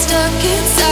stuck inside.